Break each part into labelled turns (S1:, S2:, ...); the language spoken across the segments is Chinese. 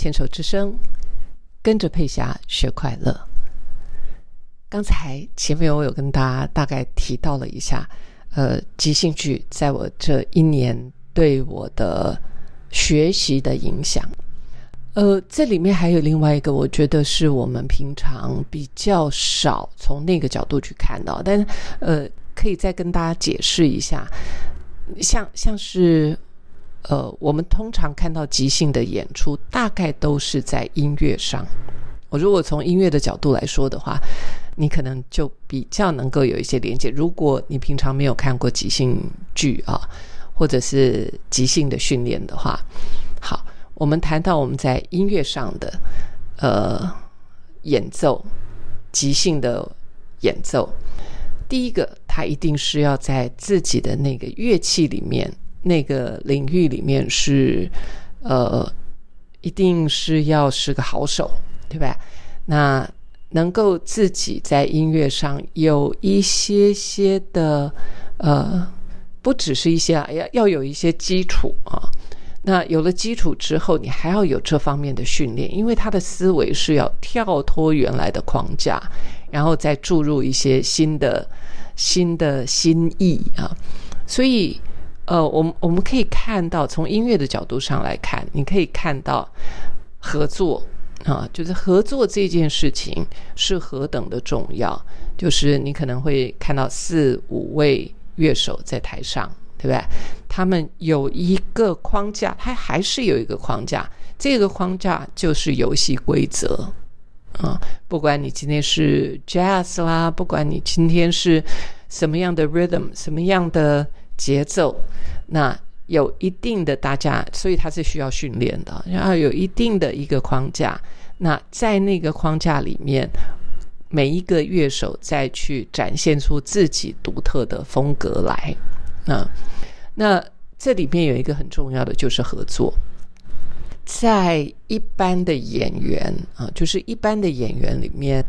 S1: 牵手之声，跟着佩霞学快乐。刚才前面我有跟大家大概提到了一下，呃，即兴剧在我这一年对我的学习的影响。呃，这里面还有另外一个，我觉得是我们平常比较少从那个角度去看到，但呃，可以再跟大家解释一下，像像是。呃，我们通常看到即兴的演出，大概都是在音乐上。我如果从音乐的角度来说的话，你可能就比较能够有一些连接。如果你平常没有看过即兴剧啊，或者是即兴的训练的话，好，我们谈到我们在音乐上的呃演奏，即兴的演奏，第一个，它一定是要在自己的那个乐器里面。那个领域里面是，呃，一定是要是个好手，对吧？那能够自己在音乐上有一些些的，呃，不只是一些啊，要要有一些基础啊。那有了基础之后，你还要有这方面的训练，因为他的思维是要跳脱原来的框架，然后再注入一些新的、新的新意啊，所以。呃，我们我们可以看到，从音乐的角度上来看，你可以看到合作啊，就是合作这件事情是何等的重要。就是你可能会看到四五位乐手在台上，对不对？他们有一个框架，他还是有一个框架，这个框架就是游戏规则啊。不管你今天是 jazz 啦，不管你今天是什么样的 rhythm，什么样的。节奏，那有一定的大家，所以它是需要训练的，然后有一定的一个框架。那在那个框架里面，每一个乐手再去展现出自己独特的风格来。啊，那这里面有一个很重要的就是合作。在一般的演员啊，就是一般的演员里面，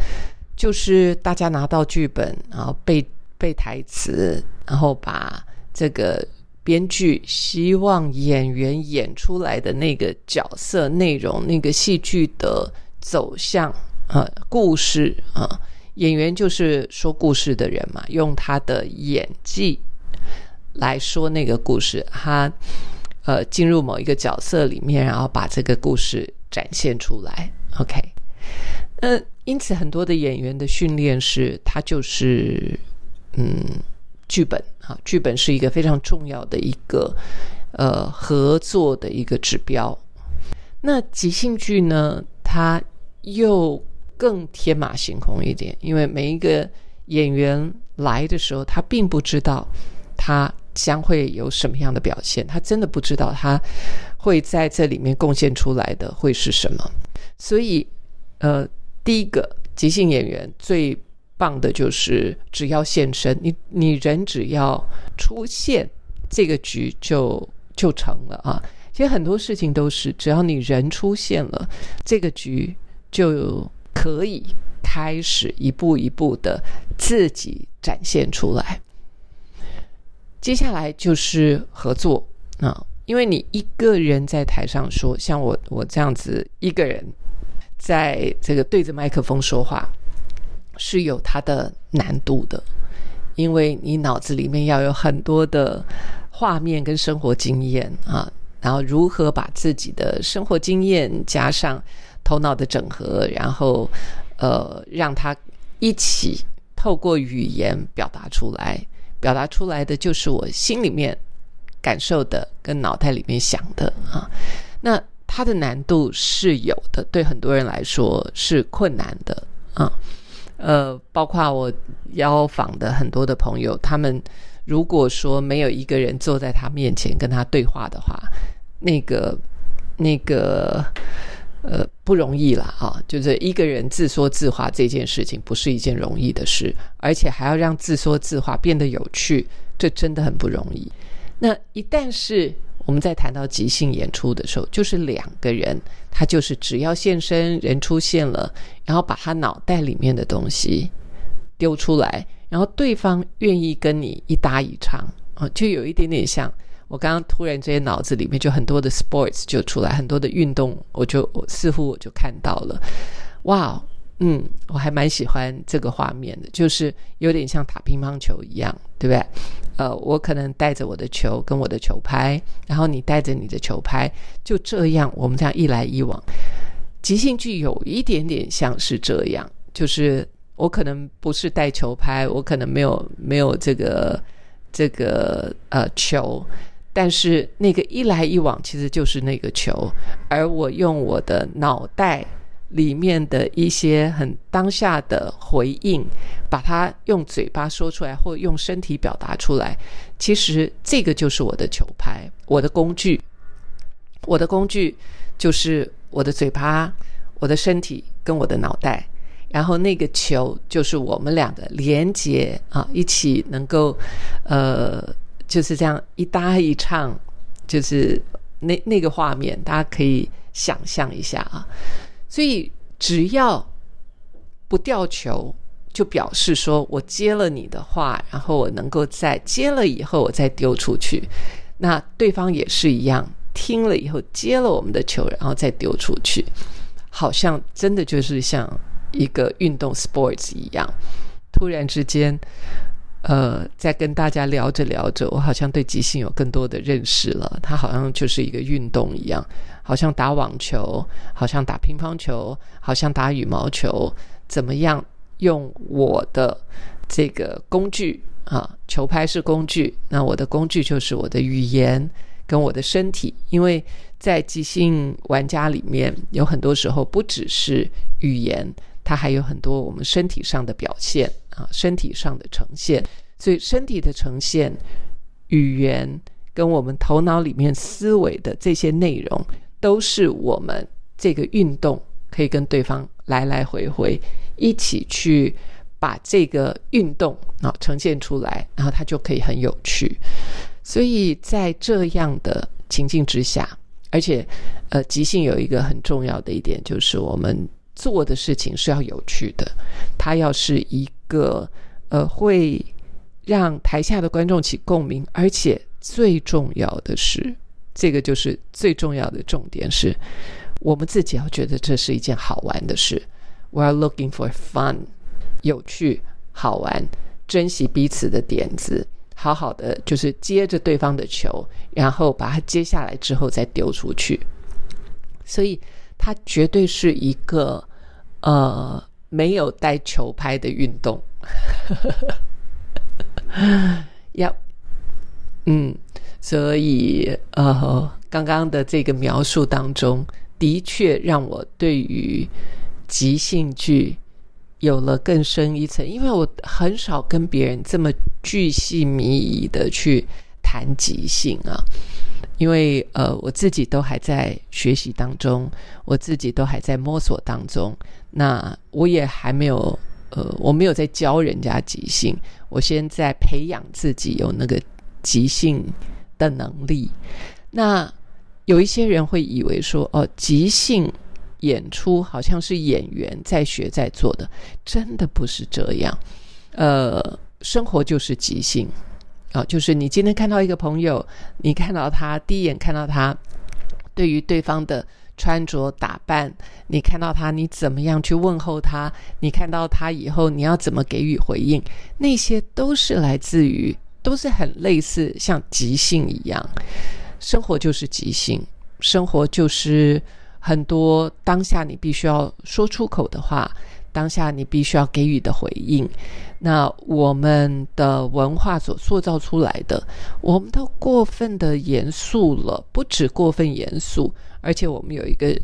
S1: 就是大家拿到剧本，然后背背台词，然后把。这个编剧希望演员演出来的那个角色内容、那个戏剧的走向啊，故事啊，演员就是说故事的人嘛，用他的演技来说那个故事，他呃进入某一个角色里面，然后把这个故事展现出来。OK，嗯，因此很多的演员的训练是，他就是嗯。剧本啊，剧本是一个非常重要的一个呃合作的一个指标。那即兴剧呢，它又更天马行空一点，因为每一个演员来的时候，他并不知道他将会有什么样的表现，他真的不知道他会在这里面贡献出来的会是什么。所以，呃，第一个即兴演员最。棒的就是只要现身，你你人只要出现，这个局就就成了啊！其实很多事情都是，只要你人出现了，这个局就可以开始一步一步的自己展现出来。接下来就是合作啊，因为你一个人在台上说，像我我这样子一个人在这个对着麦克风说话。是有它的难度的，因为你脑子里面要有很多的画面跟生活经验啊，然后如何把自己的生活经验加上头脑的整合，然后呃让它一起透过语言表达出来，表达出来的就是我心里面感受的跟脑袋里面想的啊，那它的难度是有的，对很多人来说是困难的啊。呃，包括我邀访的很多的朋友，他们如果说没有一个人坐在他面前跟他对话的话，那个那个呃不容易了啊！就是一个人自说自话这件事情不是一件容易的事，而且还要让自说自话变得有趣，这真的很不容易。那一旦是我们在谈到即兴演出的时候，就是两个人，他就是只要现身，人出现了，然后把他脑袋里面的东西丢出来，然后对方愿意跟你一搭一唱啊，就有一点点像我刚刚突然之间脑子里面就很多的 sports 就出来，很多的运动，我就我似乎我就看到了，哇，嗯，我还蛮喜欢这个画面的，就是有点像打乒乓球一样，对不对？呃，我可能带着我的球跟我的球拍，然后你带着你的球拍，就这样，我们这样一来一往。即兴剧有一点点像是这样，就是我可能不是带球拍，我可能没有没有这个这个呃球，但是那个一来一往其实就是那个球，而我用我的脑袋里面的一些很当下的回应，把它用嘴巴说出来，或用身体表达出来，其实这个就是我的球拍，我的工具，我的工具就是。我的嘴巴、我的身体跟我的脑袋，然后那个球就是我们两个连接啊，一起能够呃，就是这样一搭一唱，就是那那个画面，大家可以想象一下啊。所以只要不掉球，就表示说我接了你的话，然后我能够在接了以后我再丢出去，那对方也是一样。听了以后接了我们的球，然后再丢出去，好像真的就是像一个运动 sports 一样。突然之间，呃，在跟大家聊着聊着，我好像对即兴有更多的认识了。它好像就是一个运动一样，好像打网球，好像打乒乓球，好像打羽毛球。怎么样用我的这个工具啊？球拍是工具，那我的工具就是我的语言。跟我的身体，因为在即兴玩家里面，有很多时候不只是语言，它还有很多我们身体上的表现啊，身体上的呈现。所以，身体的呈现、语言跟我们头脑里面思维的这些内容，都是我们这个运动可以跟对方来来回回一起去把这个运动啊呈现出来，然后它就可以很有趣。所以在这样的情境之下，而且，呃，即兴有一个很重要的一点，就是我们做的事情是要有趣的，它要是一个呃会让台下的观众起共鸣，而且最重要的是，这个就是最重要的重点是，我们自己要觉得这是一件好玩的事。We are looking for fun，有趣、好玩，珍惜彼此的点子。好好的，就是接着对方的球，然后把它接下来之后再丢出去。所以，它绝对是一个呃没有带球拍的运动。要，嗯，所以呃，刚刚的这个描述当中，的确让我对于即兴剧。有了更深一层，因为我很少跟别人这么巨细靡遗的去谈即兴啊，因为呃我自己都还在学习当中，我自己都还在摸索当中，那我也还没有呃我没有在教人家即兴，我现在培养自己有那个即兴的能力。那有一些人会以为说哦即兴。演出好像是演员在学在做的，真的不是这样。呃，生活就是即兴啊，就是你今天看到一个朋友，你看到他第一眼看到他，对于对方的穿着打扮，你看到他，你怎么样去问候他？你看到他以后，你要怎么给予回应？那些都是来自于，都是很类似像即兴一样。生活就是即兴，生活就是。很多当下你必须要说出口的话，当下你必须要给予的回应，那我们的文化所塑造出来的，我们都过分的严肃了，不止过分严肃，而且我们有一个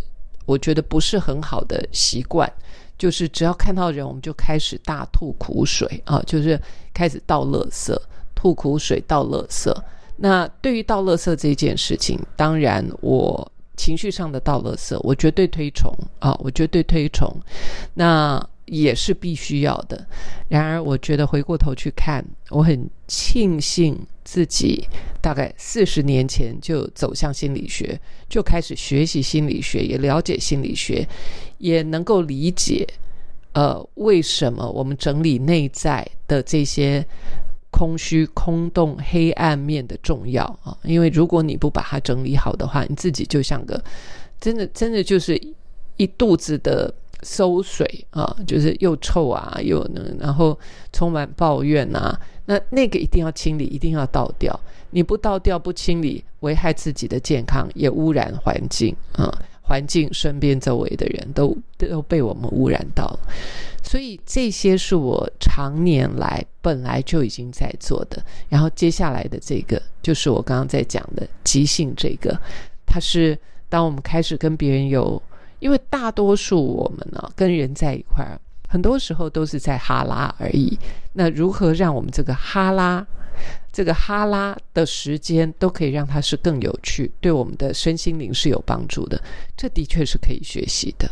S1: 我觉得不是很好的习惯，就是只要看到人，我们就开始大吐苦水啊，就是开始倒垃圾，吐苦水倒垃圾。那对于倒垃圾这件事情，当然我。情绪上的道垃圾，我绝对推崇啊！我绝对推崇，那也是必须要的。然而，我觉得回过头去看，我很庆幸自己大概四十年前就走向心理学，就开始学习心理学，也了解心理学，也能够理解，呃，为什么我们整理内在的这些。空虚、空洞、黑暗面的重要啊！因为如果你不把它整理好的话，你自己就像个真的、真的就是一肚子的馊水啊，就是又臭啊，又，然后充满抱怨啊。那那个一定要清理，一定要倒掉。你不倒掉、不清理，危害自己的健康，也污染环境啊！环境身边周围的人都都被我们污染到了。所以这些是我常年来本来就已经在做的。然后接下来的这个，就是我刚刚在讲的即兴这个，它是当我们开始跟别人有，因为大多数我们呢跟人在一块儿。很多时候都是在哈拉而已。那如何让我们这个哈拉、这个哈拉的时间都可以让它是更有趣，对我们的身心灵是有帮助的？这的确是可以学习的。